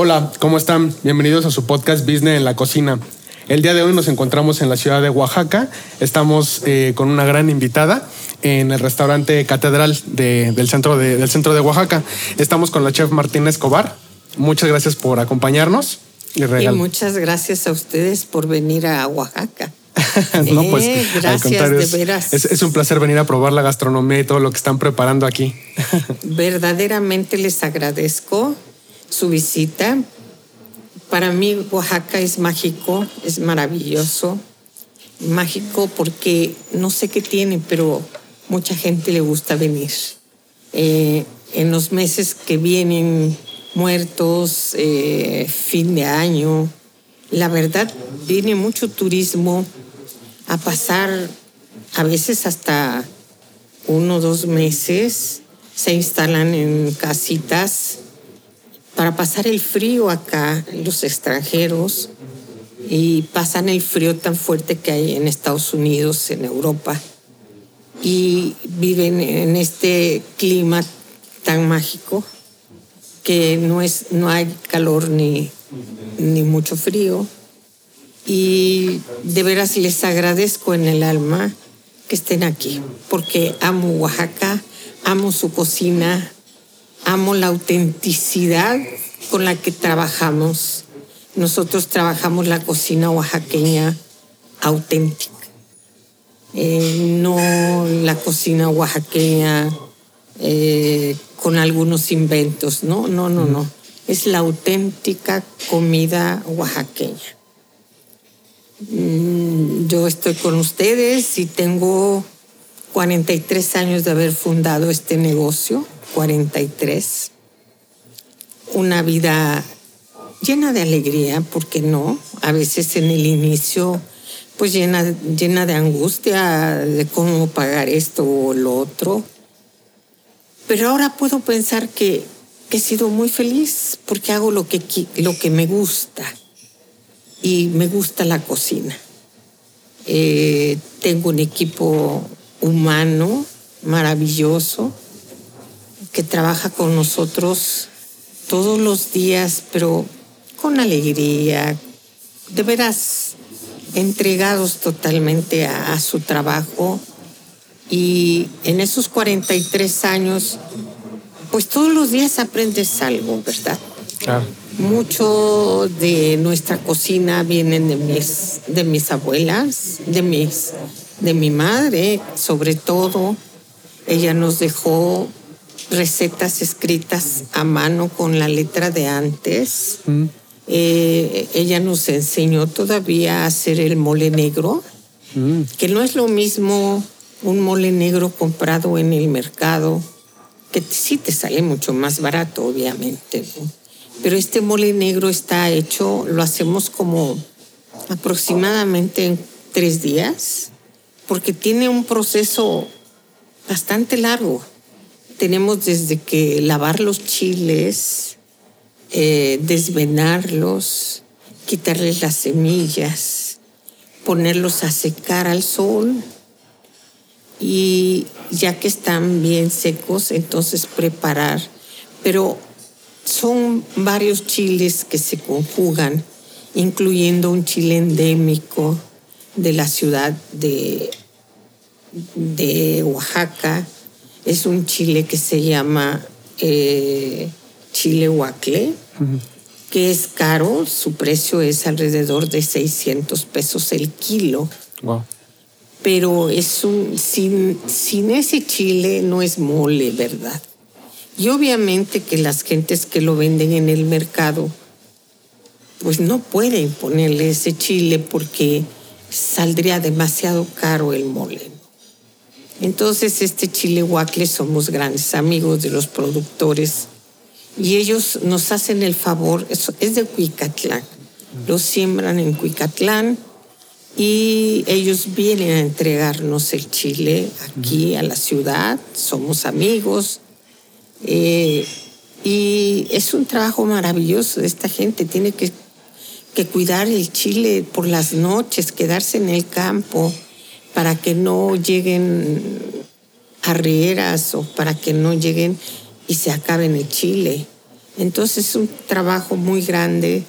Hola, ¿cómo están? Bienvenidos a su podcast Business en la Cocina. El día de hoy nos encontramos en la ciudad de Oaxaca. Estamos eh, con una gran invitada en el restaurante Catedral del, centro de, del centro de Oaxaca. Estamos con la chef Martín Escobar. Muchas gracias por acompañarnos. Y, y muchas gracias a ustedes por venir a Oaxaca. no, pues eh, gracias, de veras. Es, un placer venir a probar la gastronomía y todo lo que están preparando aquí. Verdaderamente les agradezco su visita. Para mí Oaxaca es mágico, es maravilloso. Mágico porque no sé qué tiene, pero mucha gente le gusta venir. Eh, en los meses que vienen muertos, eh, fin de año, la verdad viene mucho turismo a pasar a veces hasta uno o dos meses, se instalan en casitas para pasar el frío acá, los extranjeros, y pasan el frío tan fuerte que hay en Estados Unidos, en Europa, y viven en este clima tan mágico que no, es, no hay calor ni, ni mucho frío. Y de veras les agradezco en el alma que estén aquí, porque amo Oaxaca, amo su cocina, amo la autenticidad con la que trabajamos. Nosotros trabajamos la cocina oaxaqueña auténtica, eh, no la cocina oaxaqueña eh, con algunos inventos, no, no, no, no. Es la auténtica comida oaxaqueña. Mm, yo estoy con ustedes y tengo 43 años de haber fundado este negocio 43. Una vida llena de alegría, porque no? A veces en el inicio, pues llena, llena de angustia de cómo pagar esto o lo otro. Pero ahora puedo pensar que, he sido muy feliz porque hago lo que, lo que me gusta y me gusta la cocina. Eh, tengo un equipo humano maravilloso que trabaja con nosotros todos los días, pero con alegría, de veras entregados totalmente a, su trabajo. Y en esos 43 años, pues todos los días aprendes algo, ¿verdad? Claro. Mucho de nuestra cocina vienen de mis, de mis abuelas, de, mis, de mi madre, sobre todo. Ella nos dejó recetas escritas a mano con la letra de antes. Mm. Eh, ella nos enseñó todavía a hacer el mole negro, mm. que no es lo mismo un mole negro comprado en el mercado, que sí te sale mucho más barato, obviamente. Pero este mole negro está hecho, lo hacemos como aproximadamente en tres días, porque tiene un proceso bastante largo tenemos desde que lavar los chiles, eh, desvenarlos, quitarles las semillas, ponerlos a secar al sol y ya que están bien secos, entonces preparar. Pero son varios chiles que se conjugan, incluyendo un chile endémico de la ciudad de, de Oaxaca, es un chile que se llama eh, chile huacle, que es caro, su precio es alrededor de 600 pesos el kilo. Pero es un, sin, sin ese chile no es mole, ¿verdad? Y obviamente que las gentes que lo venden en el mercado, pues no pueden ponerle ese chile porque saldría demasiado caro el mole. Entonces, este chile huacle somos grandes amigos de los productores y ellos nos hacen el favor, es de Cuicatlán, lo siembran en Cuicatlán y ellos vienen a entregarnos el chile aquí a la ciudad, somos amigos eh, y es un trabajo maravilloso de esta gente, tiene que, que cuidar el chile por las noches, quedarse en el campo para que no lleguen arrieras o para que no lleguen y se acaben el chile. Entonces es un trabajo muy grande,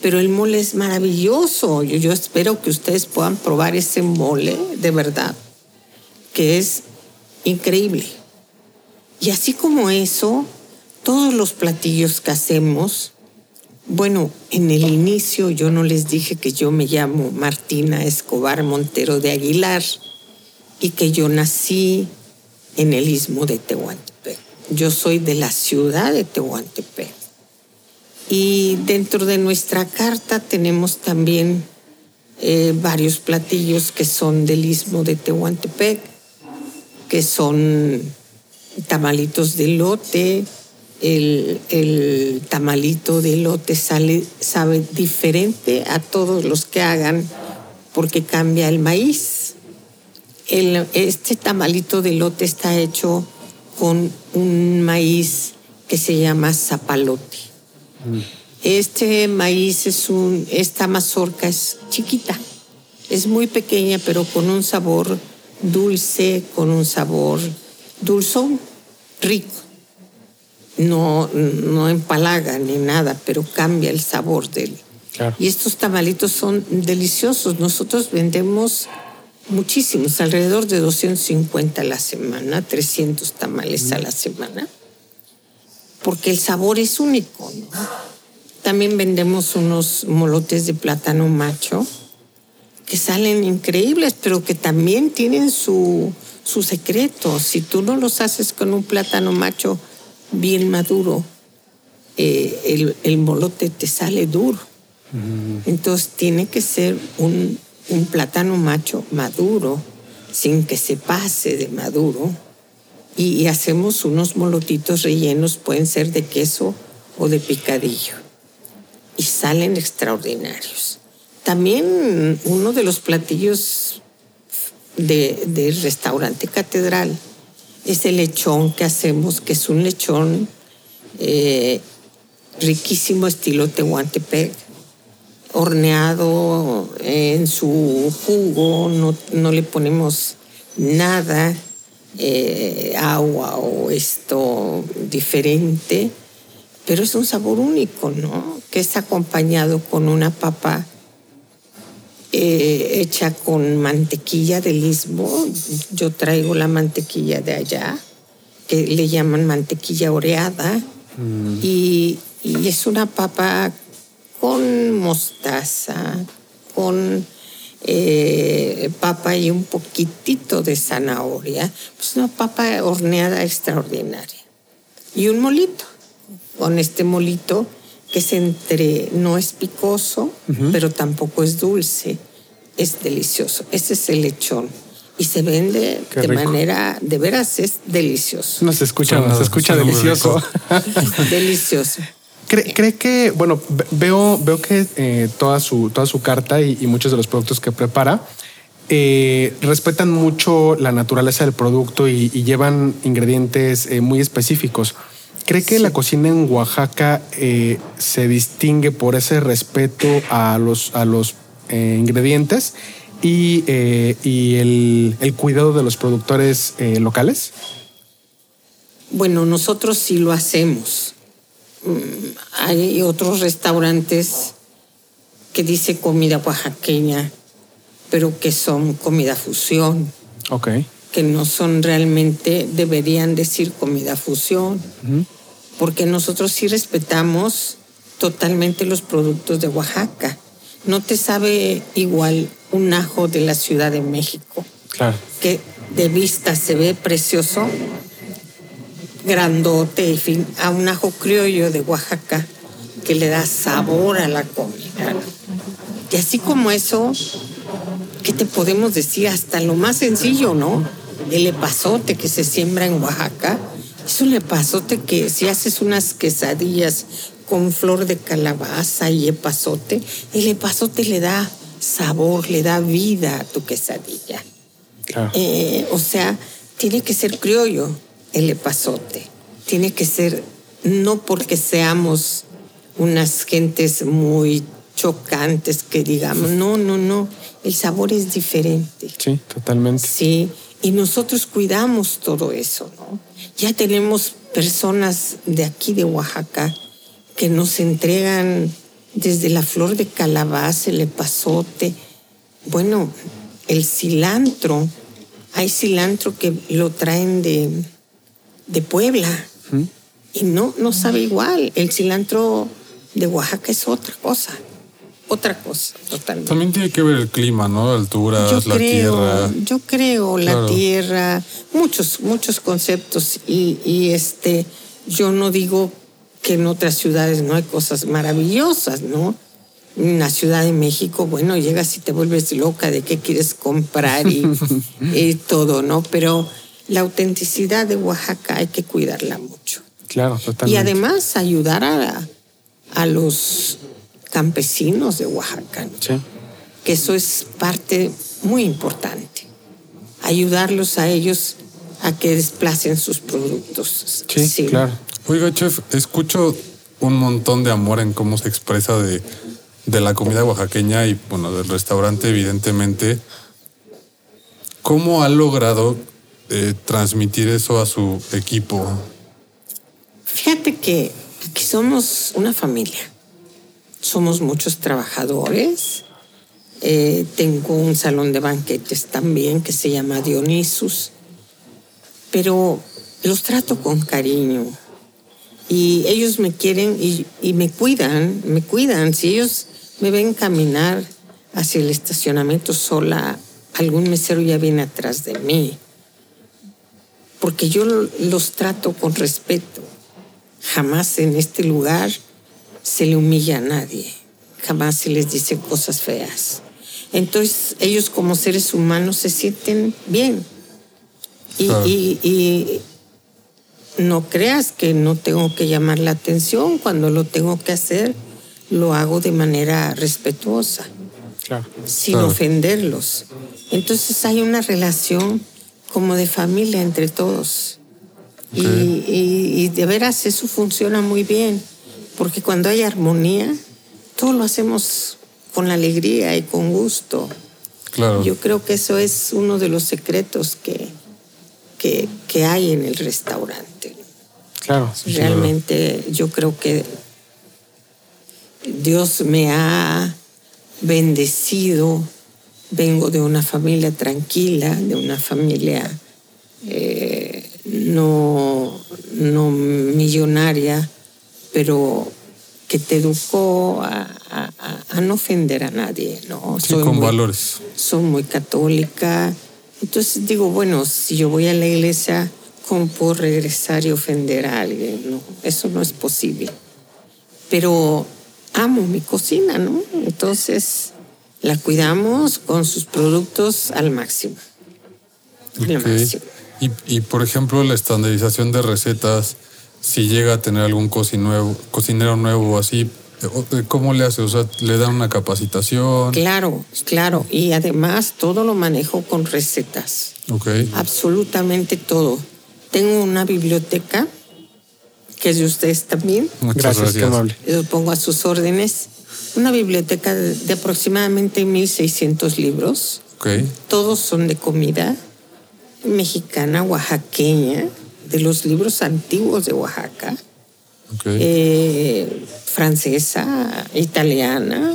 pero el mole es maravilloso. Yo, yo espero que ustedes puedan probar ese mole, de verdad, que es increíble. Y así como eso, todos los platillos que hacemos, bueno, en el inicio yo no les dije que yo me llamo Martina Escobar Montero de Aguilar y que yo nací en el istmo de Tehuantepec. Yo soy de la ciudad de Tehuantepec. Y dentro de nuestra carta tenemos también eh, varios platillos que son del istmo de Tehuantepec, que son tamalitos de lote, el, tamalito de lote sale, sabe diferente a todos los que hagan porque cambia el maíz. este tamalito de lote está hecho con un maíz que se llama zapalote. Mm. Este maíz es un, esta mazorca es chiquita, es muy pequeña, pero con un sabor dulce, con un sabor dulzón, rico no, no empalaga ni nada, pero cambia el sabor de él. Y estos tamalitos son deliciosos. Nosotros vendemos muchísimos, alrededor de 250 a la semana, 300 tamales a la semana, porque el sabor es único. También vendemos unos molotes de plátano macho que salen increíbles, pero que también tienen su, su secreto. Si tú no los haces con un plátano macho, bien maduro, eh, el, molote te sale duro. Mm. Entonces tiene que ser un, un, plátano macho maduro, sin que se pase de maduro. Y, hacemos unos molotitos rellenos, pueden ser de queso o de picadillo. Y salen extraordinarios. También uno de los platillos del de restaurante catedral es el lechón que hacemos, que es un lechón eh, riquísimo estilo Tehuantepec, horneado en su jugo, no, le ponemos nada, eh, agua o esto diferente, pero es un sabor único, ¿no? Que es acompañado con una papa eh, hecha con mantequilla del istmo. Yo traigo la mantequilla de allá, que le llaman mantequilla oreada. Mm. Y, es una papa con mostaza, con eh, papa y un poquitito de zanahoria. Pues una papa horneada extraordinaria. Y un molito. Con este molito que es entre, no es picoso, pero tampoco es dulce, es delicioso. Ese es el lechón. Y se vende de manera, de veras es delicioso. No se escucha, no, se escucha delicioso. delicioso. ¿Cree, que, bueno, veo, veo que eh, toda, su, toda su carta y, muchos de los productos que prepara eh, respetan mucho la naturaleza del producto y, llevan ingredientes eh, muy específicos. ¿Cree que la cocina en Oaxaca eh, se distingue por ese respeto a los, a los eh, ingredientes y, eh, el, cuidado de los productores locales? Bueno, nosotros sí lo hacemos. Mm, hay otros restaurantes que dice comida oaxaqueña, pero que son comida fusión. Ok que no son realmente, deberían decir comida fusión, porque nosotros sí respetamos totalmente los productos de Oaxaca. No te sabe igual un ajo de la Ciudad de México, claro. que de vista se ve precioso, grandote, fin, a un ajo criollo de Oaxaca que le da sabor a la comida. Y así como eso, ¿qué te podemos decir? Hasta lo más sencillo, ¿no? el epazote que se siembra en Oaxaca, es un epazote que si haces unas quesadillas con flor de calabaza y epazote, el epazote le da sabor, le da vida a tu quesadilla. Eh, o sea, tiene que ser criollo el epazote. Tiene que ser, no porque seamos unas gentes muy chocantes que digamos, no, no, no, el sabor es diferente. Sí, totalmente. Sí, y nosotros cuidamos todo eso, ¿no? Ya tenemos personas de aquí de Oaxaca que nos entregan desde la flor de calabaza, el epazote. Bueno, el cilantro, hay cilantro que lo traen de, de Puebla y no, no sabe igual. El cilantro de Oaxaca es otra cosa otra cosa totalmente. También tiene que ver el clima, ¿no? Alturas, la tierra. Yo creo, la tierra, muchos, muchos conceptos. Y, y, este, yo no digo que en otras ciudades no hay cosas maravillosas, ¿no? En la Ciudad de México, bueno, llegas y te vuelves loca de qué quieres comprar y, y todo, ¿no? Pero la autenticidad de Oaxaca hay que cuidarla mucho. Claro, totalmente. Y además ayudar a, a los campesinos de Oaxaca. Sí. Que eso es parte muy importante. Ayudarlos a ellos a que desplacen sus productos. Sí, claro. Oiga, chef, escucho un montón de amor en cómo se expresa de, de la comida oaxaqueña y, bueno, del restaurante, evidentemente. ¿Cómo ha logrado eh, transmitir eso a su equipo? Fíjate que aquí somos una familia somos muchos trabajadores. Eh, tengo un salón de banquetes también que se llama Dionisus, pero los trato con cariño y ellos me quieren y, y me cuidan, me cuidan. Si ellos me ven caminar hacia el estacionamiento sola, algún mesero ya viene atrás de mí, porque yo los trato con respeto. Jamás en este lugar se le humilla a nadie, jamás se les dice cosas feas. Entonces ellos como seres humanos se sienten bien. Y, no creas que no tengo que llamar la atención, cuando lo tengo que hacer, lo hago de manera respetuosa, sin ofenderlos. Entonces hay una relación como de familia entre todos. Y, y de veras eso funciona muy bien porque cuando hay armonía, todo lo hacemos con alegría y con gusto. Claro. Yo creo que eso es uno de los secretos que, que, hay en el restaurante. Claro. Realmente yo creo que Dios me ha bendecido. Vengo de una familia tranquila, de una familia eh, no, no millonaria, pero que te educó a, no ofender a nadie, ¿no? Sí, con valores. Soy muy católica. Entonces digo, bueno, si yo voy a la iglesia, ¿cómo puedo regresar y ofender a alguien? No, eso no es posible. Pero amo mi cocina, ¿no? Entonces la cuidamos con sus productos al máximo. Al máximo. Y, y, por ejemplo, la estandarización de recetas si llega a tener algún cocinero, cocinero nuevo así, ¿cómo le hace? O sea, ¿le dan una capacitación? Claro, claro. Y además todo lo manejo con recetas. Ok. Absolutamente todo. Tengo una biblioteca que es de ustedes también. Muchas gracias. amable. Lo pongo a sus órdenes. Una biblioteca de, aproximadamente 1.600 libros. Ok. Todos son de comida mexicana, oaxaqueña de los libros antiguos de Oaxaca, eh, francesa, italiana,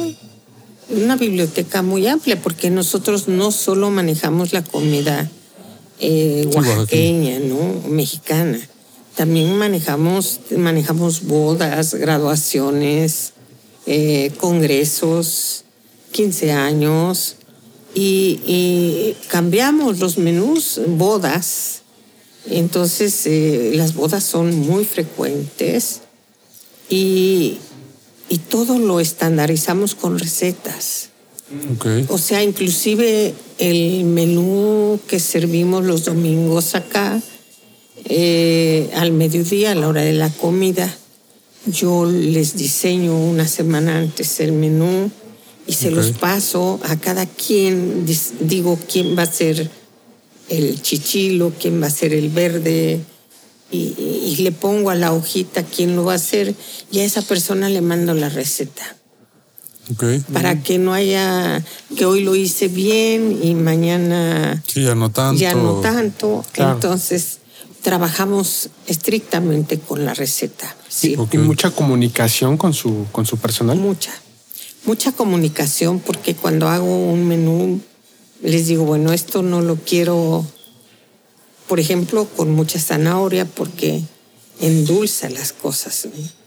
una biblioteca muy amplia porque nosotros no solo manejamos la comida eh, oaxaqueña, ¿no? mexicana, también manejamos, manejamos bodas, graduaciones, eh, congresos, 15 años y cambiamos los menús, bodas, entonces, eh, las bodas son muy frecuentes y, todo lo estandarizamos con recetas. O sea, inclusive el menú que servimos los domingos acá, eh, al mediodía, a la hora de la comida, yo les diseño una semana antes el menú y se los paso a cada quien, digo quién va a ser el chichilo, quién va a ser el verde, y, le pongo a la hojita quién lo va a hacer, y a esa persona le mando la receta. Para que no haya que hoy lo hice bien y mañana ya no tanto. Ya no tanto. Entonces, trabajamos estrictamente con la receta. Sí, Ok. Y mucha comunicación con su, con su personal. mucha. Mucha comunicación porque cuando hago un menú les digo, bueno, esto no lo quiero, por ejemplo, con mucha zanahoria porque endulza las cosas, ¿no?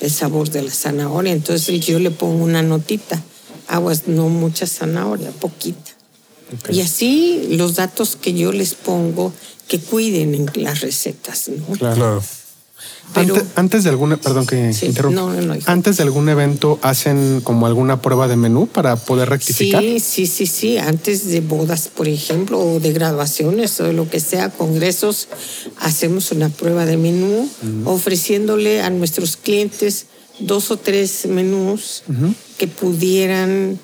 el sabor de la zanahoria. Entonces yo le pongo una notita, aguas, no mucha zanahoria, poquita. Y así los datos que yo les pongo que cuiden en las recetas, ¿no? Claro. Pero- antes, antes de alguna, perdón que Sí, interrumpa. no, no, antes de algún evento hacen como alguna prueba de menú para poder rectificar. Sí, sí, sí, sí. Antes de bodas, por ejemplo, o de graduaciones o de lo que sea, congresos, hacemos una prueba de menú ofreciéndole a nuestros clientes dos o tres menús que pudieran,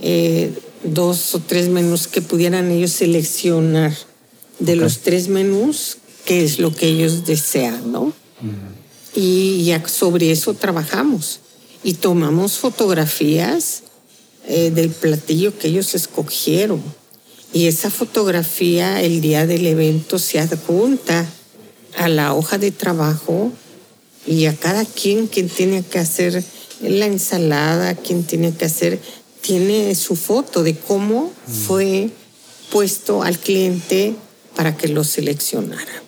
eh, dos o tres menús que pudieran ellos seleccionar de los tres menús, qué es lo que ellos desean, ¿no? Y ya sobre eso trabajamos. Y tomamos fotografías eh, del platillo que ellos escogieron. Y esa fotografía el día del evento se adjunta a la hoja de trabajo y a cada quien quien tiene que hacer la ensalada, quien tiene que hacer, tiene su foto de cómo fue puesto al cliente para que lo seleccionara.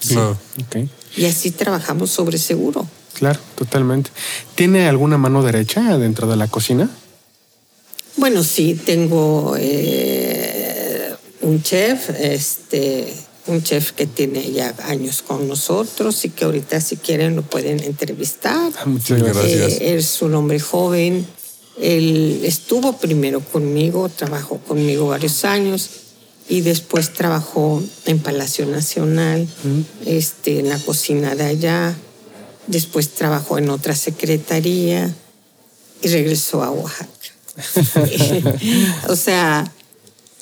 Claro. Ok. Y así trabajamos sobre seguro. Claro, totalmente. ¿Tiene alguna mano derecha dentro de la cocina? Bueno, sí, tengo eh, un chef, este, un chef que tiene ya años con nosotros y que ahorita si quieren lo pueden entrevistar. Ah, Muchas gracias. gracias. Eh, es un hombre joven. Él estuvo primero conmigo, trabajó conmigo varios años y después trabajó en Palacio Nacional, este, en la cocina de allá. Después trabajó en otra secretaría y regresó a Oaxaca. o sea,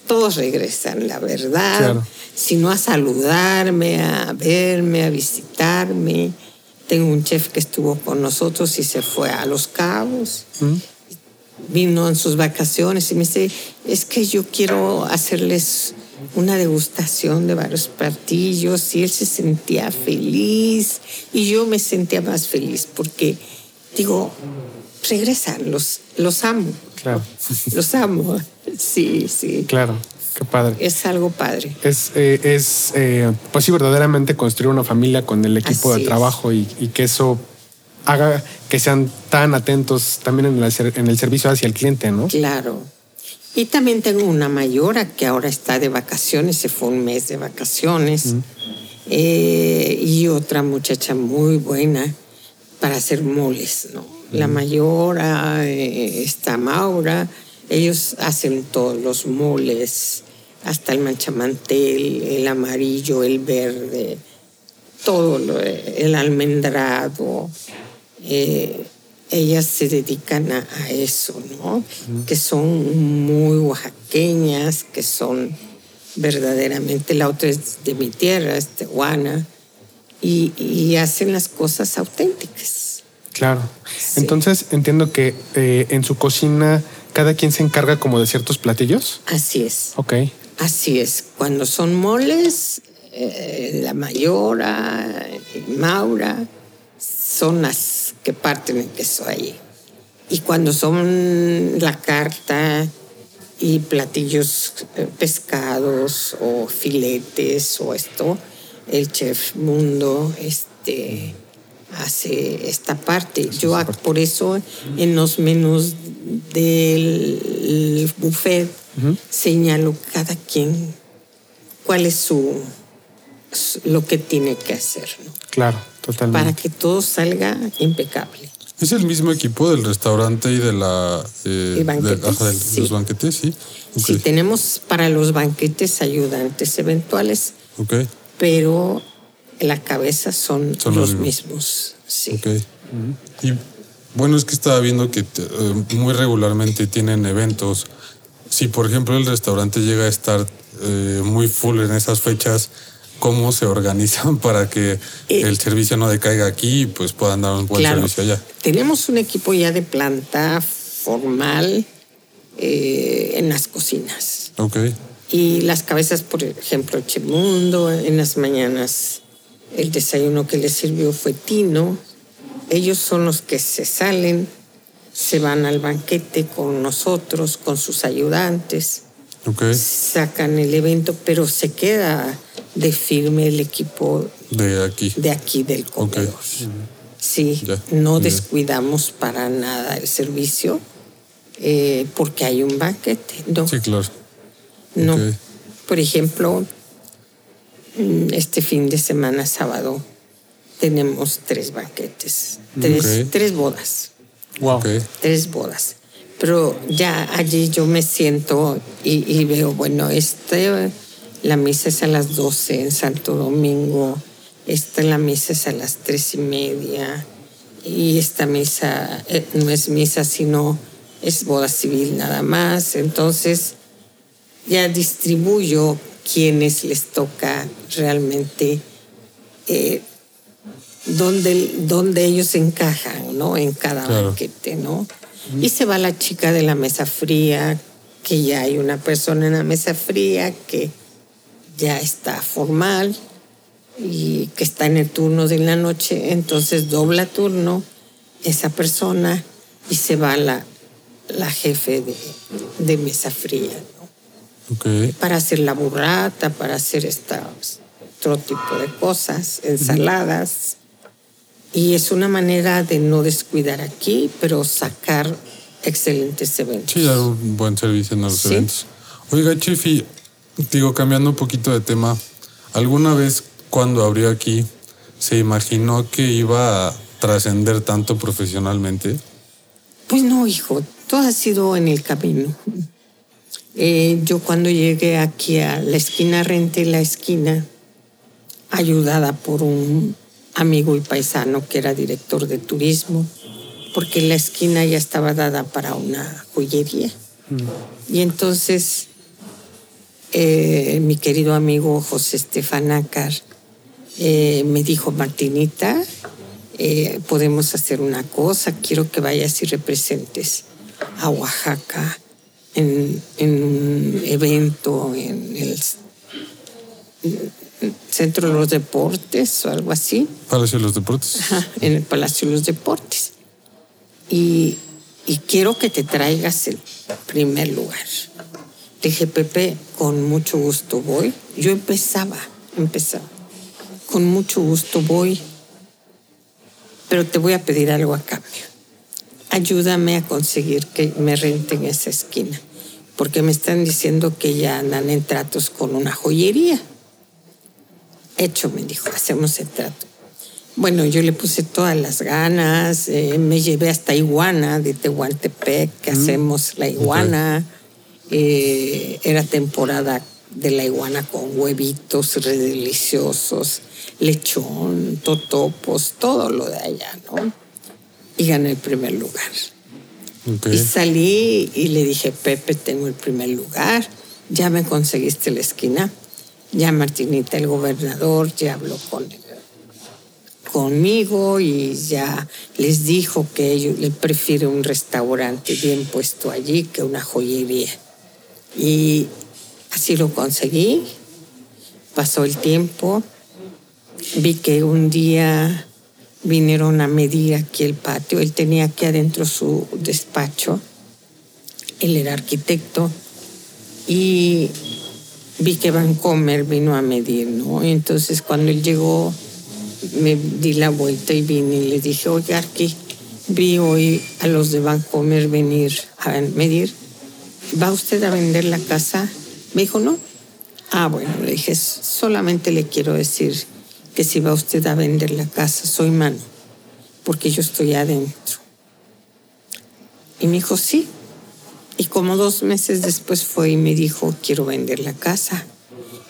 todos regresan, la verdad. Claro. Sino a saludarme, a verme, a visitarme. Tengo un chef que estuvo con nosotros y se fue a Los Cabos. Vino en sus vacaciones y me dice, es que yo quiero hacerles una degustación de varios platillos y él se sentía feliz y yo me sentía más feliz porque digo, regresan, los, los amo. Claro. Los amo. Sí, sí. Claro, qué padre. Es algo padre. Es, eh, es eh, pues sí, verdaderamente construir una familia con el equipo Así de trabajo y, y que eso haga que sean tan atentos también en el, ser- en el servicio hacia el cliente, ¿no? Claro. Y también tengo una mayora que ahora está de vacaciones, se fue un mes de vacaciones. Eh, y otra muchacha muy buena para hacer moles, ¿no? La mayora, eh, está Maura, ellos hacen todos los moles, hasta el manchamantel, el amarillo, el verde, todo lo- el almendrado. Eh, ellas se dedican a, a eso, ¿no? Que son muy oaxaqueñas, que son verdaderamente, la otra es de mi tierra, es tehuana, y, y hacen las cosas auténticas. Claro. Sí. Entonces entiendo que eh, en su cocina cada quien se encarga como de ciertos platillos. Así es. Ok. Así es. Cuando son moles, eh, la mayora Maura son las que parten el queso ahí. Y cuando son la carta y platillos eh, pescados o filetes o esto, el chef Mundo este, hace esta parte. Yo por eso en los menús del buffet señalo cada quien cuál es su, su- lo que tiene que hacer, ¿no? Claro, totalmente. para que todo salga impecable. ¿Es el mismo equipo del restaurante y de la eh, Y banquetes, de- ajá, de sí. los banquetes? Sí. Ok. Si tenemos para los banquetes ayudantes eventuales, Ok. pero la cabeza son, Son los los mismos. Sí. Ok. Y bueno, es que estaba viendo que eh, muy regularmente tienen eventos. Si, por ejemplo, el restaurante llega a estar eh, muy full en esas fechas, ¿cómo se organizan para que Eh, el servicio no decaiga aquí y pues puedan dar un buen Claro, servicio allá? tenemos un equipo ya de planta formal eh, en las cocinas. Ok. Y las cabezas, por ejemplo, Chemundo, en las mañanas El desayuno que les sirvió fue tino. Ellos son los que se salen, se van al banquete con nosotros, con sus ayudantes. Sacan el evento, pero se queda de firme el equipo De aquí. de aquí del comedor. Sí, Ya, no ya. descuidamos para nada el servicio eh, porque hay un banquete. No, Sí, claro. no. Por ejemplo, mm, este fin de semana, sábado, tenemos tres banquetes, tres, tres bodas, Wow. Tres bodas. Pero ya allí yo me siento y, y veo, bueno, este, la misa es a las 12 en Santo Domingo, esta la misa es a las tres y media, y esta misa eh, no es misa, sino es boda civil nada más. Entonces, ya distribuyo quienes les toca realmente eh, donde, donde ellos encajan, ¿no? En cada Claro. banquete, ¿no? Y se va la chica de la mesa fría, que ya hay una persona en la mesa fría que ya está formal y que está en el turno de la noche, entonces dobla turno esa persona y se va la, la jefe de, de mesa fría, para hacer la burrata, para hacer esta, otro tipo de cosas, ensaladas. Y es una manera de no descuidar aquí, pero sacar excelentes eventos. Sí, dar un buen servicio en los Sí. eventos. Oiga, Chifi, digo, cambiando un poquito de tema, ¿alguna vez cuando abrió aquí se imaginó que iba a trascender tanto profesionalmente? Pues no, hijo, todo ha sido en el camino. Eh, yo cuando llegué aquí a la esquina, renté la esquina, ayudada por un amigo y paisano que era director de turismo, porque la esquina ya estaba dada para una joyería. Y entonces eh, mi querido amigo José Estefan Ácar eh, me dijo, Martinita, eh, podemos hacer una cosa, quiero que vayas y representes a Oaxaca en, en un evento en el Centro de los Deportes o algo así, Palacio de los Deportes. Ajá, en el Palacio de los Deportes. Y, y quiero que te traigas el primer lugar. Dije, Pepe, con mucho gusto voy. Yo empezaba, empezaba. Con mucho gusto voy, pero te voy a pedir algo a cambio. Ayúdame a conseguir que me renten esa esquina, porque me están diciendo que ya andan en tratos con una joyería. Hecho, me dijo, hacemos el trato. Bueno, yo le puse todas las ganas, eh, me llevé hasta iguana de Tehuantepec, que hacemos la iguana. Eh, era temporada de la iguana con huevitos re deliciosos, lechón, totopos, todo lo de allá, ¿no? Y gané el primer lugar. Y salí y le dije, Pepe, tengo el primer lugar, ya me conseguiste la esquina, ya Martinita, el gobernador, ya habló con conmigo y ya les dijo que ellos le prefiere un restaurante bien puesto allí que una joyería. Y así lo conseguí. Pasó el tiempo. Vi que un día vinieron a medir aquí el patio. Él tenía aquí adentro su despacho. Él era arquitecto. Y vi que Vancomer vino a medir, ¿no? Entonces cuando él llegó, me di la vuelta y vine y le dije, oiga, Arqui, vi hoy a los de Vancomer venir a medir. ¿Va usted a vender la casa? Me dijo, no. Ah, bueno, le dije, solamente le quiero decir que si va usted a vender la casa, soy mano, porque yo estoy adentro. Y me dijo, sí. Y como dos meses después fue y me dijo, quiero vender la casa.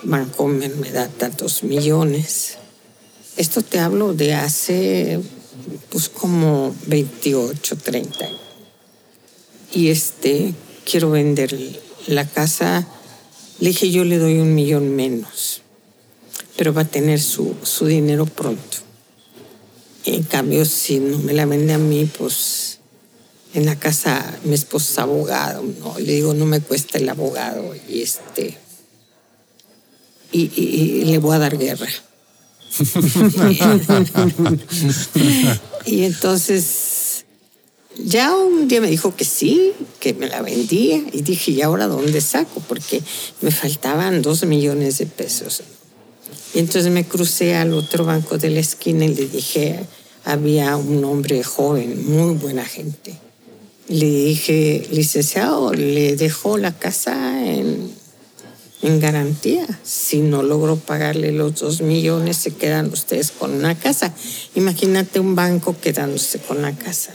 Vancomer me da tantos millones. Esto te hablo de hace, pues como 28, 30. Y este, quiero vender la casa. Le dije, yo le doy un millón menos, pero va a tener su, su dinero pronto. En cambio, si no me la vende a mí, pues en la casa mi esposo es abogado, ¿no? Le digo, no me cuesta el abogado y este. Y, y- le voy a dar guerra. y entonces ya un día me dijo que sí, que me la vendía y dije, ¿y ahora dónde saco? Porque me faltaban dos millones de pesos. Y entonces me crucé al otro banco de la esquina y le dije, había un hombre joven, muy buena gente. Le dije, licenciado, le dejó la casa en, en garantía. Si no logro pagarle los dos millones, se quedan ustedes con una casa. Imagínate un banco quedándose con la casa.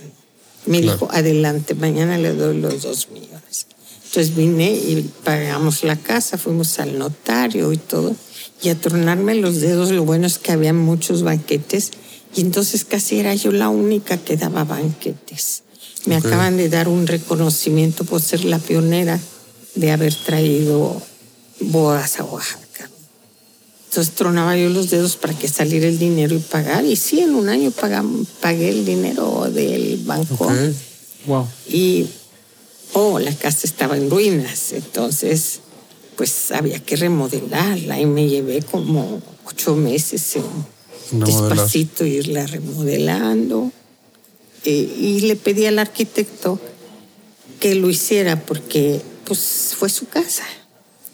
Me dijo, adelante, mañana le doy los dos millones. Entonces vine y pagamos la casa, fuimos al notario y todo. Y a tronarme los dedos, lo bueno es que había muchos banquetes y entonces casi era yo la única que daba banquetes. Me acaban de dar un reconocimiento por ser la pionera de haber traído bodas a Oaxaca. Entonces tronaba yo los dedos para que saliera el dinero y pagar. Y sí, en un año pagué el dinero del banco. Wow. Y, oh, la casa estaba en ruinas. Entonces, pues había que remodelarla. Y me llevé como ocho meses en despacito irla remodelando. Eh, y le pedí al arquitecto que lo hiciera porque, pues, fue su casa.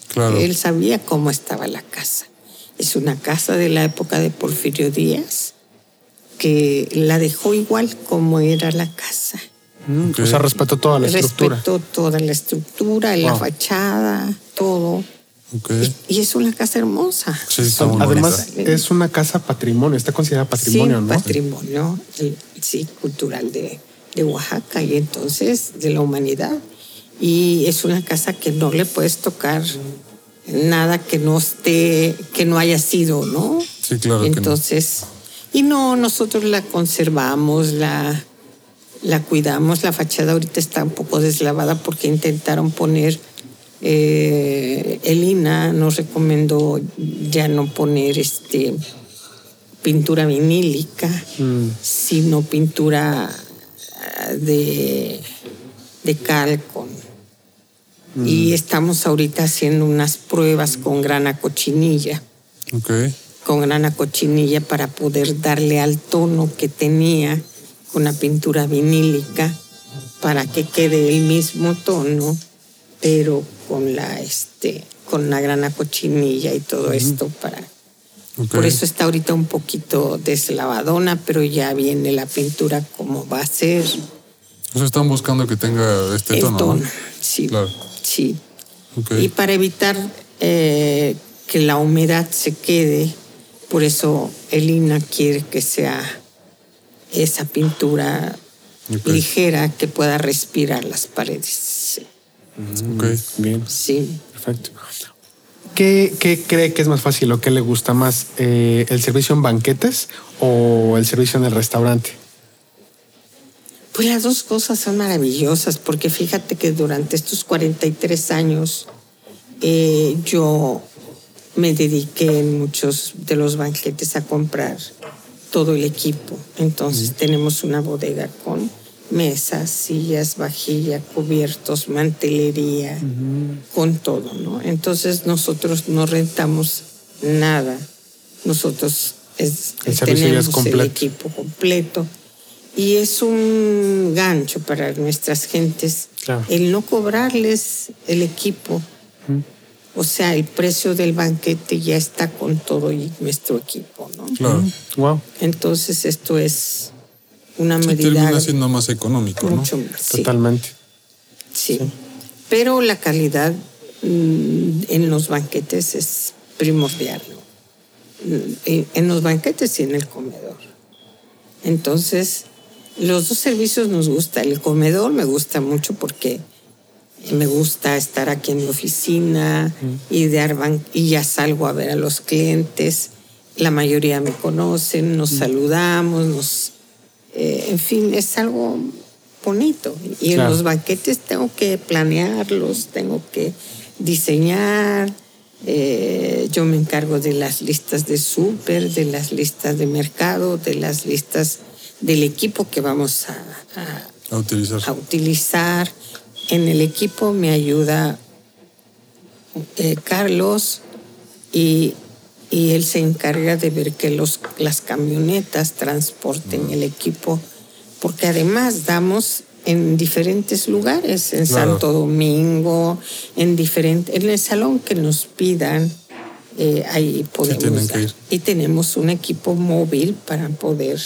Claro. Él sabía cómo estaba la casa. Es una casa de la época de Porfirio Díaz que la dejó igual como era la casa. Mm, o sea, respetó toda la estructura. Respetó toda la estructura, la fachada, todo. Y, es una casa hermosa. Además, es una casa patrimonio, está considerada patrimonio, sí, Patrimonio, sí, cultural de, de Oaxaca y entonces de la humanidad. Y es una casa que no le puedes tocar nada que no esté, que no haya sido, ¿no? Sí, claro. Entonces, y no, nosotros la conservamos, la, la cuidamos. La fachada ahorita está un poco deslavada porque intentaron poner, eh, Elina nos recomendó ya no poner este pintura vinílica, mm. sino pintura de, de cal con y mm. estamos ahorita haciendo unas pruebas con grana cochinilla. Okay. Con grana cochinilla para poder darle al tono que tenía con la pintura vinílica para que quede el mismo tono, pero con la este con la grana cochinilla y todo esto para Por eso está ahorita un poquito deslavadona, pero ya viene la pintura como va a ser. Eso están buscando que tenga este tono. tono Sí. Claro. Sí. Y para evitar eh, que la humedad se quede, por eso Elina quiere que sea esa pintura ligera que pueda respirar las paredes. Bien. Sí. Perfecto. ¿Qué, cree que es más fácil o qué le gusta más? Eh, ¿El servicio en banquetes o el servicio en el restaurante? Pues las dos cosas son maravillosas, porque fíjate que durante estos 43 años eh, yo me dediqué en muchos de los banquetes a comprar todo el equipo. Entonces tenemos una bodega con mesas, sillas, vajilla, cubiertos, mantelería, con todo, ¿no? Entonces nosotros no rentamos nada. Nosotros tenemos el equipo completo y es un gancho para nuestras gentes el no cobrarles el equipo. O sea, el precio del banquete ya está con todo y nuestro equipo, ¿no? Claro. Wow. Entonces esto es una sí, medida. Termina siendo más económico, mucho ¿no? Más, Totalmente. Sí. Pero la calidad mm, en los banquetes es primordial, ¿no? En los banquetes y en el comedor. Entonces, los dos servicios nos gusta. El comedor me gusta mucho porque me gusta estar aquí en mi oficina y, de y ya salgo a ver a los clientes. La mayoría me conocen, nos saludamos, nos, eh, en fin, es algo bonito. Y en los banquetes tengo que planearlos, tengo que diseñar. Eh, yo me encargo de las listas de súper, de las listas de mercado, de las listas del equipo que vamos a, utilizar. En el equipo me ayuda eh, Carlos y y él se encarga de ver que los, las camionetas transporten el equipo, porque además damos en diferentes lugares, en Claro. Santo Domingo, en diferente, en el salón que nos pidan, eh, ahí podemos dar. Y tenemos un equipo móvil para poder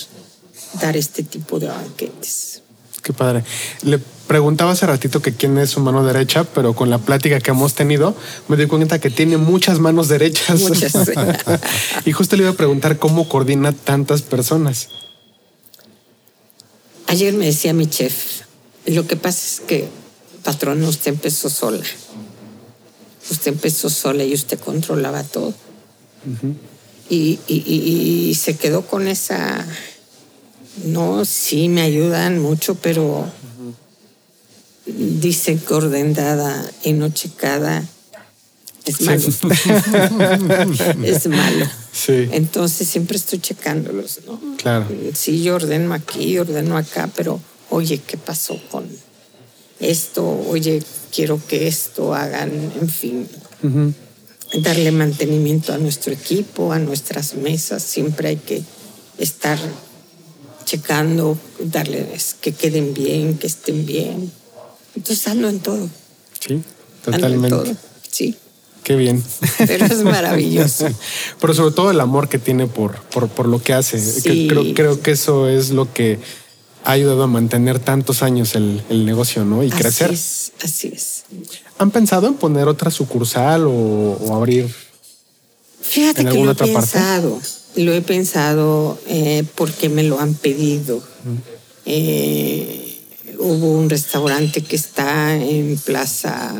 dar este tipo de banquetes. Qué padre. Le preguntaba hace ratito que quién es su mano derecha, pero con la plática que hemos tenido me di cuenta que tiene muchas manos derechas. Muchas. y justo le iba a preguntar cómo coordina tantas personas. Ayer me decía mi chef, lo que pasa es que, patrón, usted empezó sola. Usted empezó sola y usted controlaba todo. y, y- y- y se quedó con esa... No, sí, me ayudan mucho, pero dicen que ordenada y no checada es malo. es malo. Sí. Entonces siempre estoy checándolos, ¿no? Claro. Sí, yo ordeno aquí, ordeno acá, pero oye, ¿qué pasó con esto? Oye, quiero que esto hagan, en fin. Darle mantenimiento a nuestro equipo, a nuestras mesas, siempre hay que estar checando, darles que queden bien, que estén bien. Entonces ando en todo. Sí, Ando en todo. totalmente. Sí, Qué bien. pero es maravilloso. Pero sobre todo el amor que tiene por, por, por lo que hace. Sí. Creo, creo que eso es lo que ha ayudado a mantener tantos años el, el negocio, ¿no? Y crecer. Así es, así es. ¿Han pensado en poner otra sucursal o, o abrir? Fíjate ¿En que lo alguna he otra parte? Lo he pensado eh, porque me lo han pedido. Eh, hubo un restaurante que está en Plaza,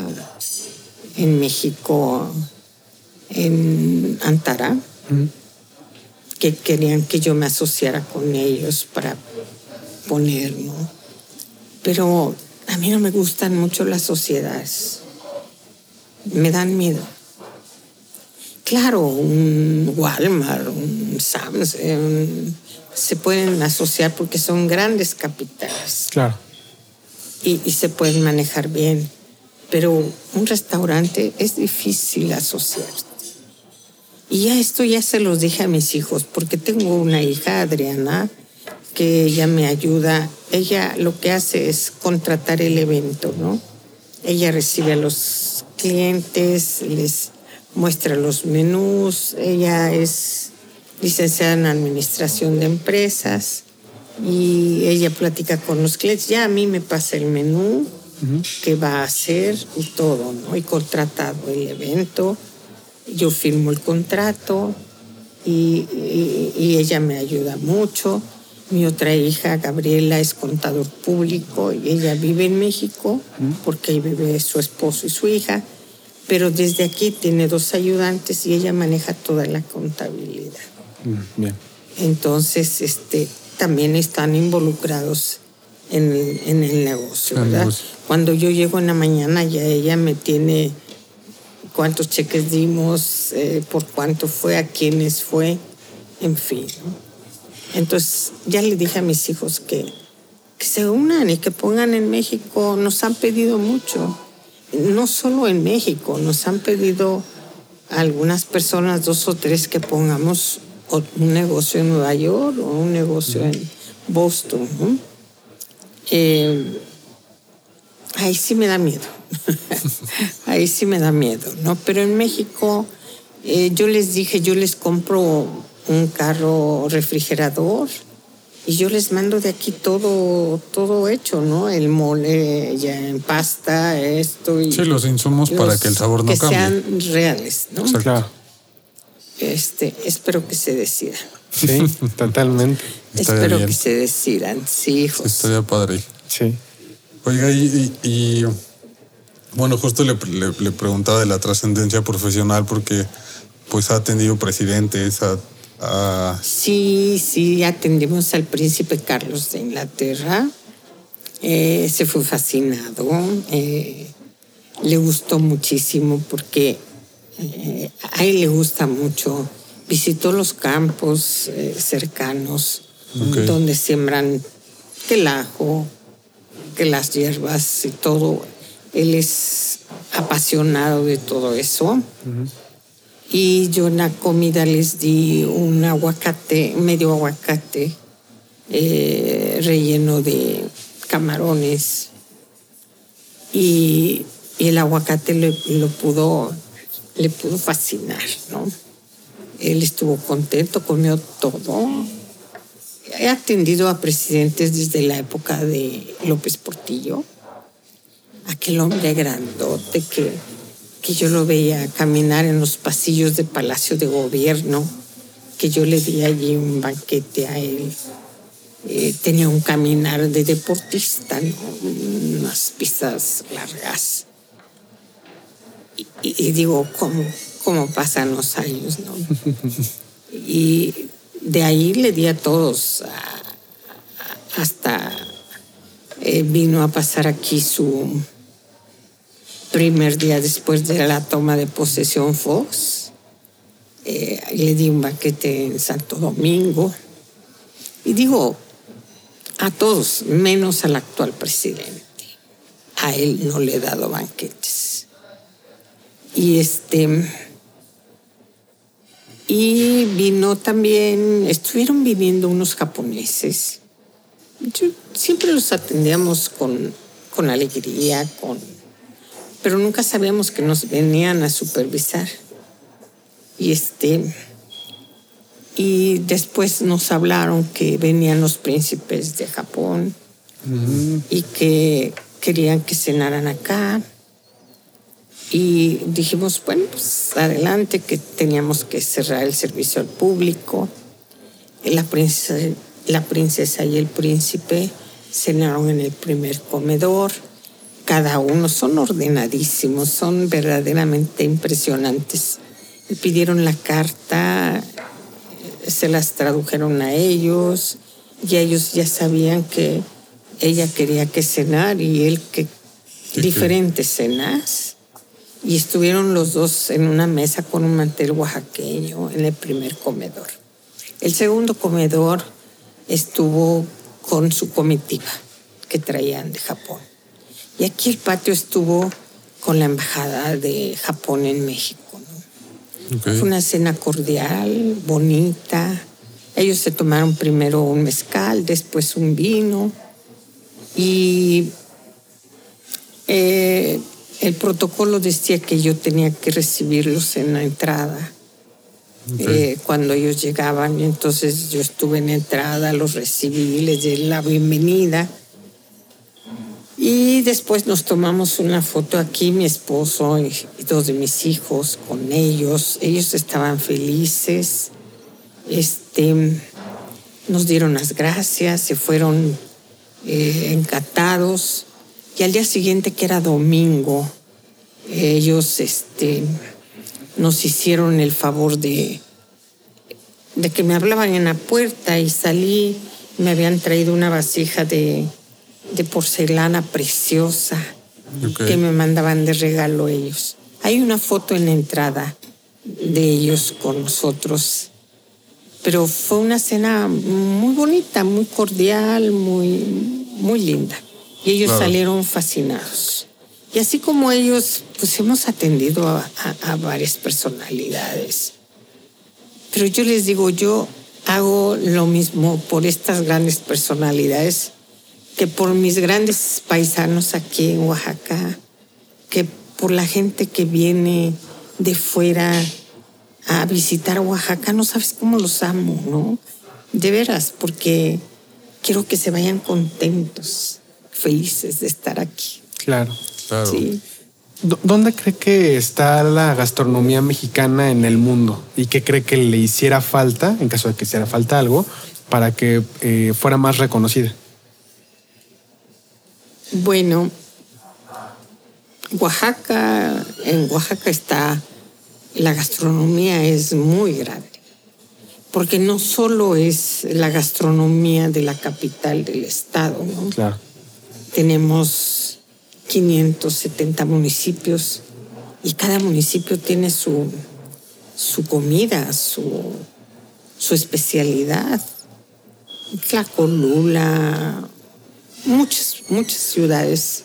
en México, en Antara, que querían que yo me asociara con ellos para poner, ¿no? Pero a mí no me gustan mucho las sociedades. Me dan miedo. Claro, un Walmart, un Sam's, eh, un- se pueden asociar porque son grandes capitales Claro. y, y se pueden manejar bien. Pero un restaurante es difícil asociarte. Y ya esto ya se los dije a mis hijos, porque tengo una hija, Adriana, que ella me ayuda. Ella lo que hace es contratar el evento, ¿no? Ella recibe a los clientes, les muestra los menús. Ella es licenciada en administración de empresas y ella platica con los clientes. Ya a mí me pasa el menú, qué va a hacer y todo, ¿no? Y contratado el evento, yo firmo el contrato y, y- y ella me ayuda mucho. Mi otra hija, Gabriela, es contador público y ella vive en México porque ahí vive su esposo y su hija, pero desde aquí tiene dos ayudantes y ella maneja toda la contabilidad. Mm, Bien. Entonces, este, también están involucrados en el, en el negocio, el ¿verdad? negocio. Cuando yo llego en la mañana, ya ella me tiene cuántos cheques dimos, eh, por cuánto fue, a quiénes fue, en fin. ¿no? Entonces, ya le dije a mis hijos que, que se unan y que pongan en México. Nos han pedido mucho, no solo en México, nos han pedido a algunas personas, dos o tres, que pongamos un negocio en Nueva York o un negocio en Boston. Eh, ahí sí me da miedo. ahí sí me da miedo, ¿no? Pero en México eh, yo les dije, yo les compro un carro refrigerador y yo les mando de aquí todo, todo hecho, ¿no? El mole ya en pasta, esto y Sí, los insumos para que el sabor no que cambie. sean reales, ¿no? Exacto. Claro. Este, espero que se decidan. Sí, totalmente. Estaría espero bien. que se decidan, sí, hijos. Estaría padre. Sí. Oiga, y, y- y, bueno, justo le, le- le preguntaba de la trascendencia profesional porque pues ha atendido presidentes, ha, ha- Sí, sí, atendimos al príncipe Carlos de Inglaterra. Eh, se fue fascinado. eh, le gustó muchísimo porque eh, a él le gusta mucho. Visitó los campos cercanos donde siembran el ajo, que las hierbas y todo. Él es apasionado de todo eso. Y yo en la comida les di un aguacate, medio aguacate, eh, relleno de camarones. Y, el aguacate le, lo pudo, le pudo fascinar, ¿no? Él estuvo contento, comió todo. He atendido a presidentes desde la época de López Portillo, aquel hombre grandote que que yo lo veía caminar en los pasillos de Palacio de Gobierno, que yo le di allí un banquete a él. Eh, tenía un caminar de deportista, unas pistas largas. Y, digo, ¿cómo, ¿cómo pasan los años? ¿no? y de ahí le di a todos, hasta eh, vino a pasar aquí su primer día después de la toma de posesión Fox. Eh, le di un banquete en Santo Domingo. Y digo, a todos, menos al actual presidente. A él no le he dado banquetes. Y este. Y vino también, estuvieron viniendo unos japoneses. Yo, siempre los atendíamos con, con alegría, con pero nunca sabíamos que nos venían a supervisar. Y este y después nos hablaron que venían los príncipes de Japón y que querían que cenaran acá. Y dijimos, bueno, pues adelante, que teníamos que cerrar el servicio al público. La princesa, la princesa y el príncipe cenaron en el primer comedor cada uno, son ordenadísimos, son verdaderamente impresionantes. Pidieron la carta, se las tradujeron a ellos y ellos ya sabían que ella quería que cenar y él que diferentes cenas. Y estuvieron los dos en una mesa con un mantel oaxaqueño en el primer comedor. El segundo comedor estuvo con su comitiva que traían de Japón. Y aquí el patio estuvo con la embajada de Japón en México. Fue una cena cordial, bonita. Ellos se tomaron primero un mezcal, después un vino. Y eh, el protocolo decía que yo tenía que recibirlos en la entrada. Eh, cuando ellos llegaban, entonces yo estuve en la entrada, los recibí, les di la bienvenida y después nos tomamos una foto aquí, mi esposo y, dos de mis hijos con ellos. Ellos estaban felices. Este, nos dieron las gracias, se fueron eh, encantados. Y al día siguiente, que era domingo, ellos este, nos hicieron el favor de, de que me hablaban en la puerta y salí. Me habían traído una vasija de de porcelana preciosa que me mandaban de regalo ellos. Hay una foto en la entrada de ellos con nosotros, pero fue una cena muy bonita, muy cordial, muy, muy linda. Y ellos salieron fascinados. Y así como ellos, pues hemos atendido a, a varias personalidades. Pero yo les digo, yo hago lo mismo por estas grandes personalidades que por mis grandes paisanos aquí en Oaxaca, que por la gente que viene de fuera a visitar Oaxaca, no sabes cómo los amo, ¿no? De veras, porque quiero que se vayan contentos, felices de estar aquí. Claro. Claro. Sí. ¿Dónde cree que está la gastronomía mexicana en el mundo? ¿Y qué cree que le hiciera falta, en caso de que hiciera falta algo, para que eh, fuera más reconocida? Bueno, Oaxaca, en Oaxaca está, la gastronomía es muy grande, porque no solo es la gastronomía de la capital del estado, ¿no? Claro. Tenemos 570 municipios y cada municipio tiene su, su comida, su, su especialidad. Tlacolula, muchas, muchas ciudades.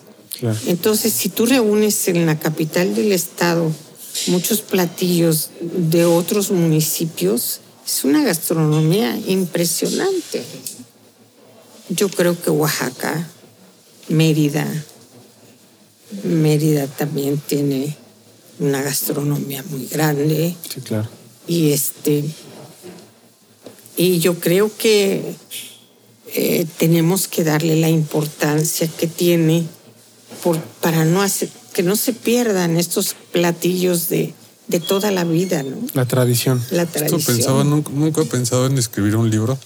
Entonces, si tú reúnes en la capital del estado muchos platillos de otros municipios. Es una gastronomía impresionante. Yo creo que Oaxaca, Mérida, Mérida también tiene una gastronomía muy grande. Sí, claro. Y este y yo creo que eh, tenemos que darle la importancia que tiene por, para no hacer, que no se pierdan estos platillos de, de toda la vida, ¿no? La tradición. La Esto tradición. pensaba, nunca, nunca he pensado en escribir un libro.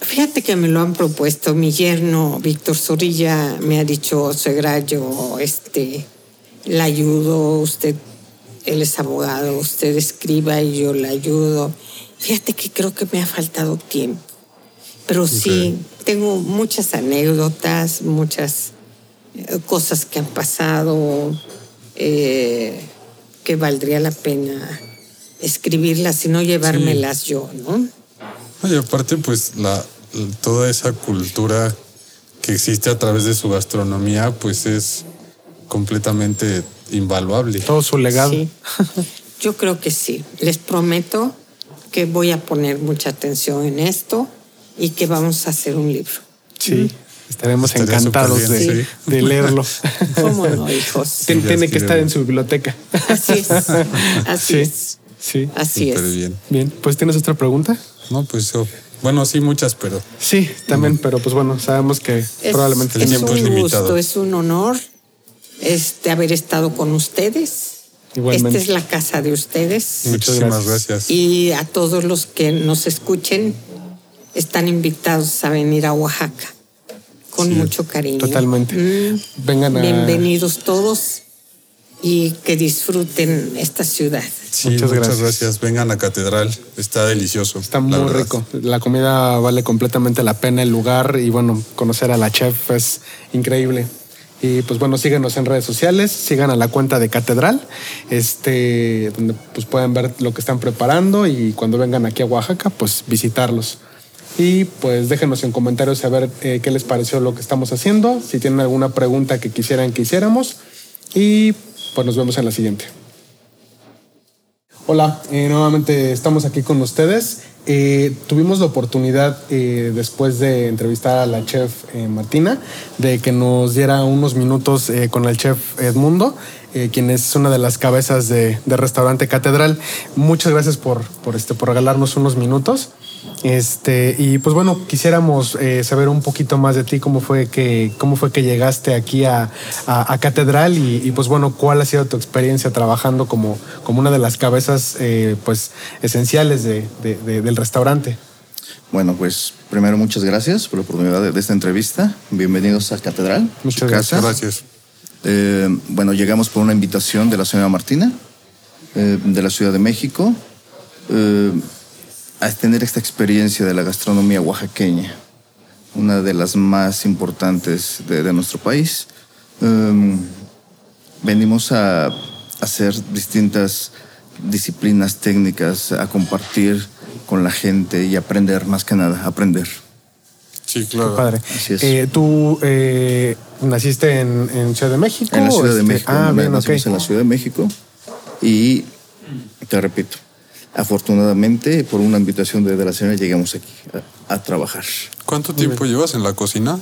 Fíjate que me lo han propuesto. Mi yerno, Víctor Zorrilla, me ha dicho, suegra, yo este, la ayudo, usted, él es abogado, usted escriba y yo le ayudo. Fíjate que creo que me ha faltado tiempo. Pero sí, tengo muchas anécdotas, muchas eh, cosas que han pasado eh, que valdría la pena escribirlas y no llevármelas yo, ¿no? Oye, aparte, pues la, toda esa cultura que existe a través de su gastronomía, pues es completamente invaluable. Todo su legado. Sí. Yo creo que sí. Les prometo que voy a poner mucha atención en esto y que vamos a hacer un libro. Sí. Estaremos Estaría encantados de, bien, de leerlo. ¿Cómo no, hijos? Ya Tiene que estar en su biblioteca. Así es. Así Sí. es. Sí. Así Súper es. bien. Bien, pues ¿tienes otra pregunta? No, pues yo- bueno, sí, muchas, pero Sí, también, pero pues bueno, sabemos que Es, probablemente el es tiempo un es limitado. gusto, es un honor este, haber estado con ustedes. Igualmente. Esta es la casa de ustedes. muchísimas gracias. Y a todos los que nos escuchen, están invitados a venir a Oaxaca con Sí, mucho cariño. totalmente. Mm, Vengan a- Bienvenidos todos y que disfruten esta ciudad. Sí, Muchas muchas, gracias. gracias. Vengan a Catedral, está delicioso. Está muy verdad. rico. La comida vale completamente la pena el lugar y bueno, conocer a la chef es increíble. Y pues bueno, síguenos en redes sociales, sigan a la cuenta de Catedral, este, donde pues pueden ver lo que están preparando y cuando vengan aquí a Oaxaca, pues visitarlos. Y pues déjenos en comentarios saber eh, qué les pareció lo que estamos haciendo, si tienen alguna pregunta que quisieran que hiciéramos. Y pues nos vemos en la siguiente. Hola, eh, nuevamente estamos aquí con ustedes. Eh, tuvimos la oportunidad, después de entrevistar a la chef Martina, de que nos diera unos minutos con el chef Edmundo, quien es una de las cabezas de, de Restaurante Catedral. Muchas gracias por, por, este, por regalarnos unos minutos. Este, y pues bueno, quisiéramos eh, saber un poquito más de ti, cómo fue que, cómo fue que llegaste aquí a, a- a Catedral y, y, pues bueno, cuál ha sido tu experiencia trabajando como, como una de las cabezas eh, pues esenciales de- de- de- del restaurante. Bueno, pues primero muchas gracias por la oportunidad de, de esta entrevista. Bienvenidos a Catedral. Muchas gracias. Gracias. Eh, bueno, llegamos por una invitación de la señora Martina, eh, de la Ciudad de México, eh, a tener esta experiencia de la gastronomía oaxaqueña, una de las más importantes de, de nuestro país. Eh, venimos a hacer distintas disciplinas técnicas, a compartir con la gente y aprender, más que nada, aprender. Sí, claro. Padre. Así es. Eh, ¿Tú eh, naciste en, en Ciudad de México? En la Ciudad de Este, México. Ah, bien, ok. nacimos en la Ciudad de México. Y te repito, afortunadamente, por una invitación de, de la señora, llegamos aquí a, a trabajar. ¿Cuánto tiempo llevas en la cocina?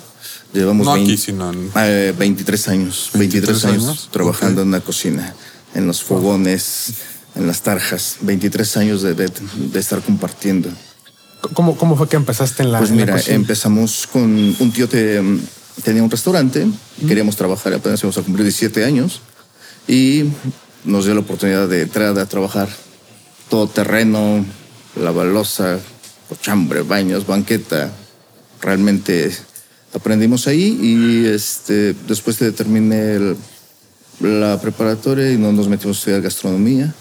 Llevamos No aquí, 20 sino en- eh, 23 años. 23, 23 años, años, trabajando ok. en la cocina, en los fogones, en las tarjas. 23 años de, de- de estar compartiendo. ¿Cómo, ¿Cómo fue que empezaste en la Pues en la mira, cocina? empezamos con un tío que mm, tenía un restaurante y queríamos trabajar, apenas íbamos a cumplir 17 años y nos dio la oportunidad de entrar a trabajar todo terreno, la balosa, cochambre, baños, banqueta. Realmente aprendimos ahí y este, después de terminé la preparatoria y no nos metimos a estudiar gastronomía,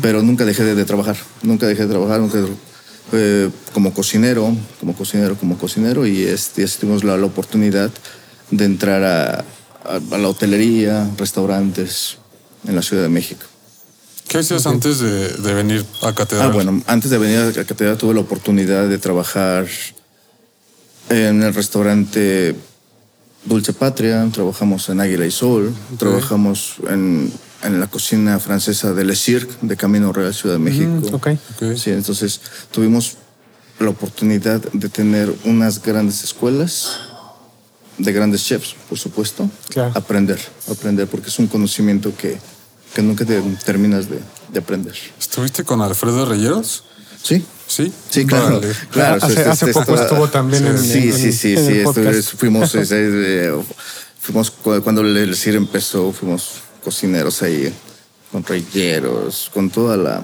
pero nunca dejé de, trabajar, nunca dejé de trabajar, nunca eh, como cocinero, como cocinero, como cocinero y este, tuvimos la, oportunidad de entrar a la hotelería, restaurantes en la Ciudad de México. ¿Qué hacías antes de, de venir a Catedral? Ah, bueno, antes de venir a Catedral tuve la oportunidad de trabajar en el restaurante Dulce Patria, trabajamos en Águila y Sol, trabajamos en en la cocina francesa de Le Cirque, de Camino Real, Ciudad de México. Mm, ok. Ok. Sí, entonces tuvimos la oportunidad de tener unas grandes escuelas de grandes chefs, por supuesto. Claro. Aprender, aprender, porque es un conocimiento que, que nunca te terminas de, de aprender. ¿Estuviste con Alfredo Reyeros? Sí, Sí. Sí, claro. Claro Hace- este- hace este- poco estuvo también en- Sí, en- sí, sí, en sí. podcast. fuimos, eh, cuando el CIR empezó, fuimos cocineros ahí, con reyeros, con toda la,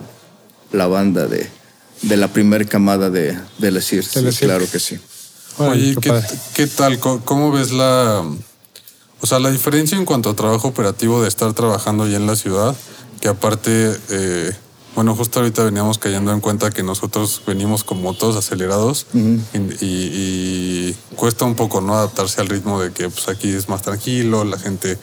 la banda de, de la primer camada de, de la CIR. De Sí, claro que sí. Oye, qué ¿qué, tal? ¿Cómo ves la... O sea, la diferencia en cuanto a trabajo operativo de estar trabajando ya en la ciudad, que aparte, eh, bueno, justo ahorita veníamos cayendo en cuenta que nosotros venimos como todos acelerados y, y- y cuesta un poco, ¿no? Adaptarse al ritmo de que pues aquí es más tranquilo, la gente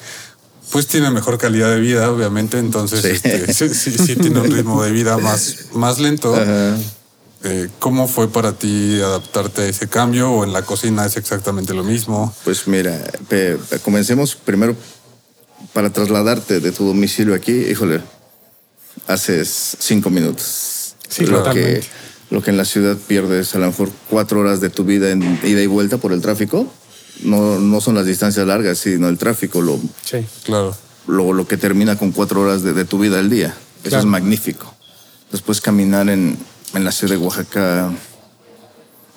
pues tiene mejor calidad de vida, obviamente, entonces Sí. este, sí, sí- sí tiene un ritmo de vida más, más lento. ¿Cómo fue para ti adaptarte a ese cambio o en la cocina es exactamente lo mismo? Pues mira, comencemos primero para trasladarte de tu domicilio aquí, híjole, haces cinco minutos. Sí, lo totalmente. que, lo que en la ciudad pierdes a lo mejor cuatro horas de tu vida en ida y vuelta por el tráfico, no, no son las distancias largas, sino el tráfico, lo, Sí. Claro. lo, lo que termina con cuatro horas de, de tu vida al día. Eso Claro. es magnífico. Después caminar en, en la ciudad de Oaxaca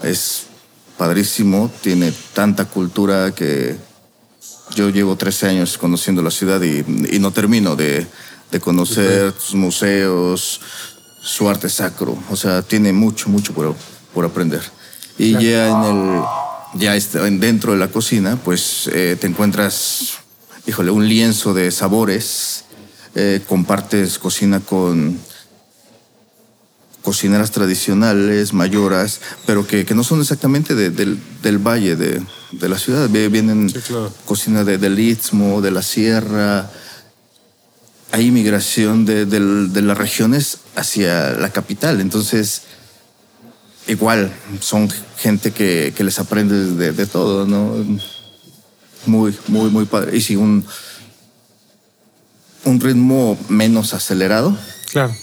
es padrísimo, tiene tanta cultura que yo llevo 13 años conociendo la ciudad y, y no termino de, de conocer sus museos, su arte sacro. O sea, tiene mucho, mucho por, por aprender. Y ya en el, ya en- dentro de la cocina, pues eh, te encuentras, híjole, un lienzo de sabores. eh, compartes cocina con cocineras tradicionales, mayoras, pero que, que no son exactamente de- del, del valle de, de la ciudad. Vienen Sí, claro. cocina de, del Istmo, de la Sierra. Hay migración de, de las regiones hacia la capital. Entonces, igual, son gente que, que les aprende de, de todo, ¿no? Muy, muy, muy padre. Y sí, un, un ritmo menos acelerado Claro.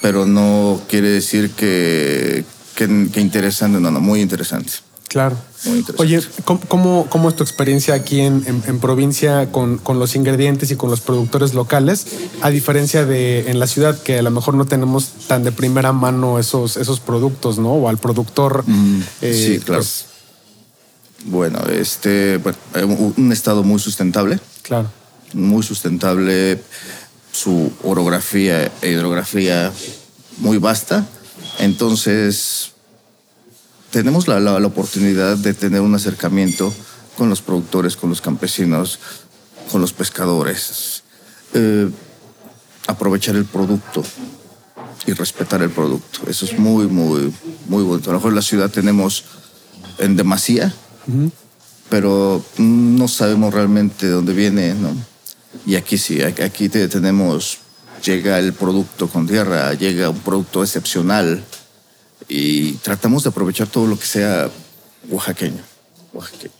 Pero no quiere decir que, que, que interesante, no, no, muy interesante. Claro. Muy interesante. Oye, ¿cómo, cómo, es tu experiencia aquí en, en- en provincia con, con los ingredientes y con los productores locales? A diferencia de en la ciudad, que a lo mejor no tenemos tan de primera mano esos, esos productos, ¿no? O al productor. eh, sí, claro. pues, Bueno, este, bueno, eh, un estado muy sustentable, claro. muy sustentable, su orografía e hidrografía muy vasta. Entonces, tenemos la, la- la oportunidad de tener un acercamiento con los productores, con los campesinos, con los pescadores. Eh, aprovechar el producto y respetar el producto. Eso es muy, muy, muy bonito. A lo mejor en la ciudad tenemos en demasía, pero no sabemos realmente de dónde viene, ¿no? Y aquí sí, aquí- te- tenemos, llega el producto con tierra, llega un producto excepcional y tratamos de aprovechar todo lo que sea oaxaqueño. oaxaqueño.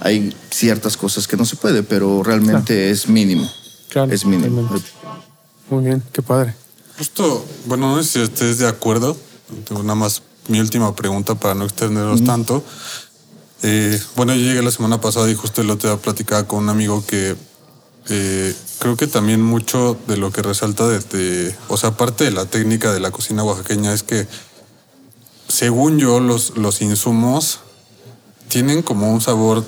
Hay ciertas cosas que no se puede, pero realmente es mínimo. Claro, es mínimo. Muy bien, qué padre. Justo, bueno, no sé si estés de acuerdo. Tengo nada más mi última pregunta para no extendernos tanto. Eh, bueno, yo llegué la semana pasada y justo el otro día platicaba con un amigo que eh, creo que también mucho de lo que resalta desde, o sea, aparte de la técnica de la cocina oaxaqueña es que, según yo, los, los insumos tienen como un sabor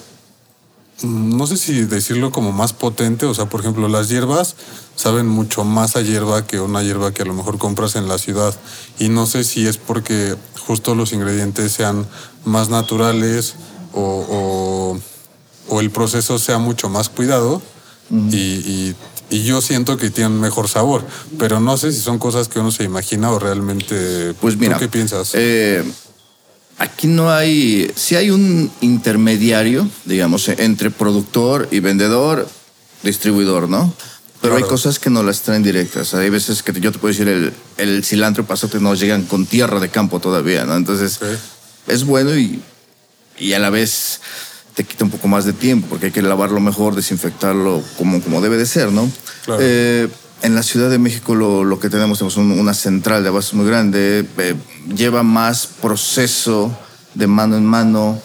no sé si decirlo como más potente, o sea, por ejemplo, las hierbas saben mucho más a hierba que una hierba que a lo mejor compras en la ciudad. Y no sé si es porque justo los ingredientes sean más naturales o- o el proceso sea mucho más cuidado y, y- y yo siento que tienen mejor sabor, pero no sé si son cosas que uno se imagina o realmente... Pues mira, ¿Tú qué piensas? eh, aquí no hay, sí hay un intermediario, digamos, entre productor y vendedor, distribuidor, ¿no? Pero hay cosas que no las traen directas. Hay veces que yo te puedo decir, el, el cilantro y pasote no llegan con tierra de campo todavía, ¿no? Entonces, es bueno y, y a la vez te quita un poco más de tiempo porque hay que lavarlo mejor, desinfectarlo como, como debe de ser, ¿no? Claro. Eh, en la Ciudad de México lo, lo que tenemos, tenemos un- una central de abastos muy grande, eh, lleva más proceso de mano en mano,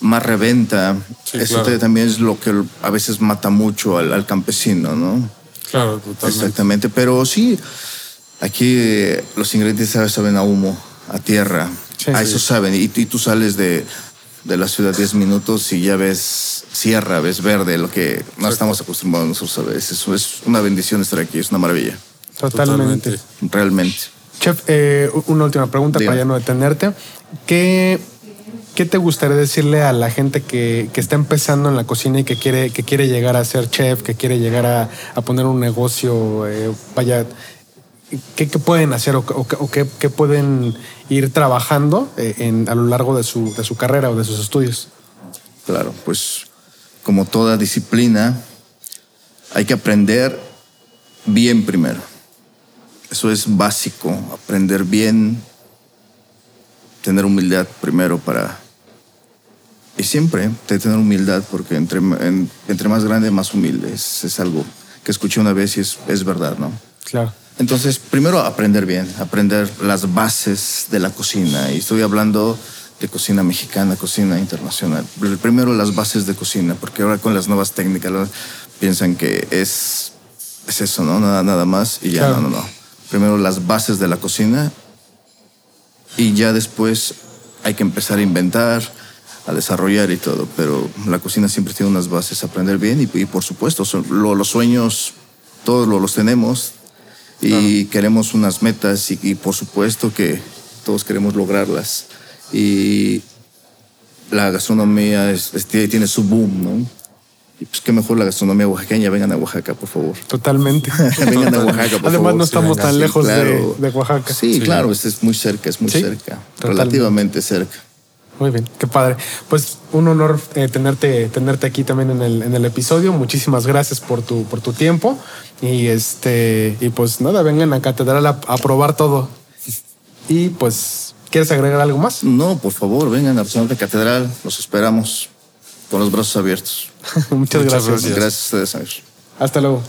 más reventa. Sí, Eso claro. también es lo que a veces mata mucho al, al campesino, ¿no? Claro, totalmente. Exactamente, pero sí, aquí eh, los ingredientes saben a humo, a tierra, Sí, a sí. eso saben. Y, y tú sales de, de la ciudad 10 minutos y ya ves sierra, ves verde, lo que no estamos acostumbrados nosotros a veces. Eso es una bendición estar aquí, es una maravilla, Totalmente. Realmente. Chef, eh, una última pregunta para ya no detenerte. ¿Qué, ¿Qué te gustaría decirle a la gente que, que está empezando en la cocina y que quiere, que quiere llegar a ser chef, que quiere llegar a, a poner un negocio? eh, vaya, ¿qué, qué pueden hacer o, o qué- o qué, qué pueden ir trabajando eh, en, a lo largo de su, de su carrera o de sus estudios? Claro, pues como toda disciplina, hay que aprender bien primero. Eso es básico, aprender bien, tener humildad primero para... Y siempre te- tener humildad, porque entre, en- entre más grande, más humilde. Es, es algo que escuché una vez y es, es verdad, ¿no? Claro. Entonces, primero aprender bien, aprender las bases de la cocina. Y estoy hablando de cocina mexicana, cocina internacional. Primero las bases de cocina, porque ahora con las nuevas técnicas piensan que es, es eso, ¿no? Nada, nada más. Y ya Claro. no, no, no. Primero las bases de la cocina y ya después hay que empezar a inventar, a desarrollar y todo. Pero la cocina siempre tiene unas bases, aprender bien y, y por supuesto, son- lo- los sueños todos lo- los tenemos y queremos unas metas y, y por supuesto que todos queremos lograrlas. Y la gastronomía es- es- tiene su boom, ¿no? Y pues qué mejor la gastronomía oaxaqueña. Vengan a Oaxaca, por favor. Totalmente. Vengan a Oaxaca, por Además, favor. no Sí, estamos vengan, tan sí, lejos de- claro. de, Oaxaca. Sí, claro, es, es muy cerca, es muy Sí, cerca. totalmente. Relativamente cerca. Muy bien, qué padre. Pues un honor eh, tenerte, tenerte aquí también en el, en el episodio. Muchísimas gracias por tu, por tu tiempo. Y este, y pues nada, vengan a Catedral a, a probar todo. Y pues, ¿quieres agregar algo más? No, por favor, vengan a Restaurante Catedral. Los esperamos con los brazos abiertos. Muchas, Muchas gracias. gracias. Gracias a ustedes. Hasta luego.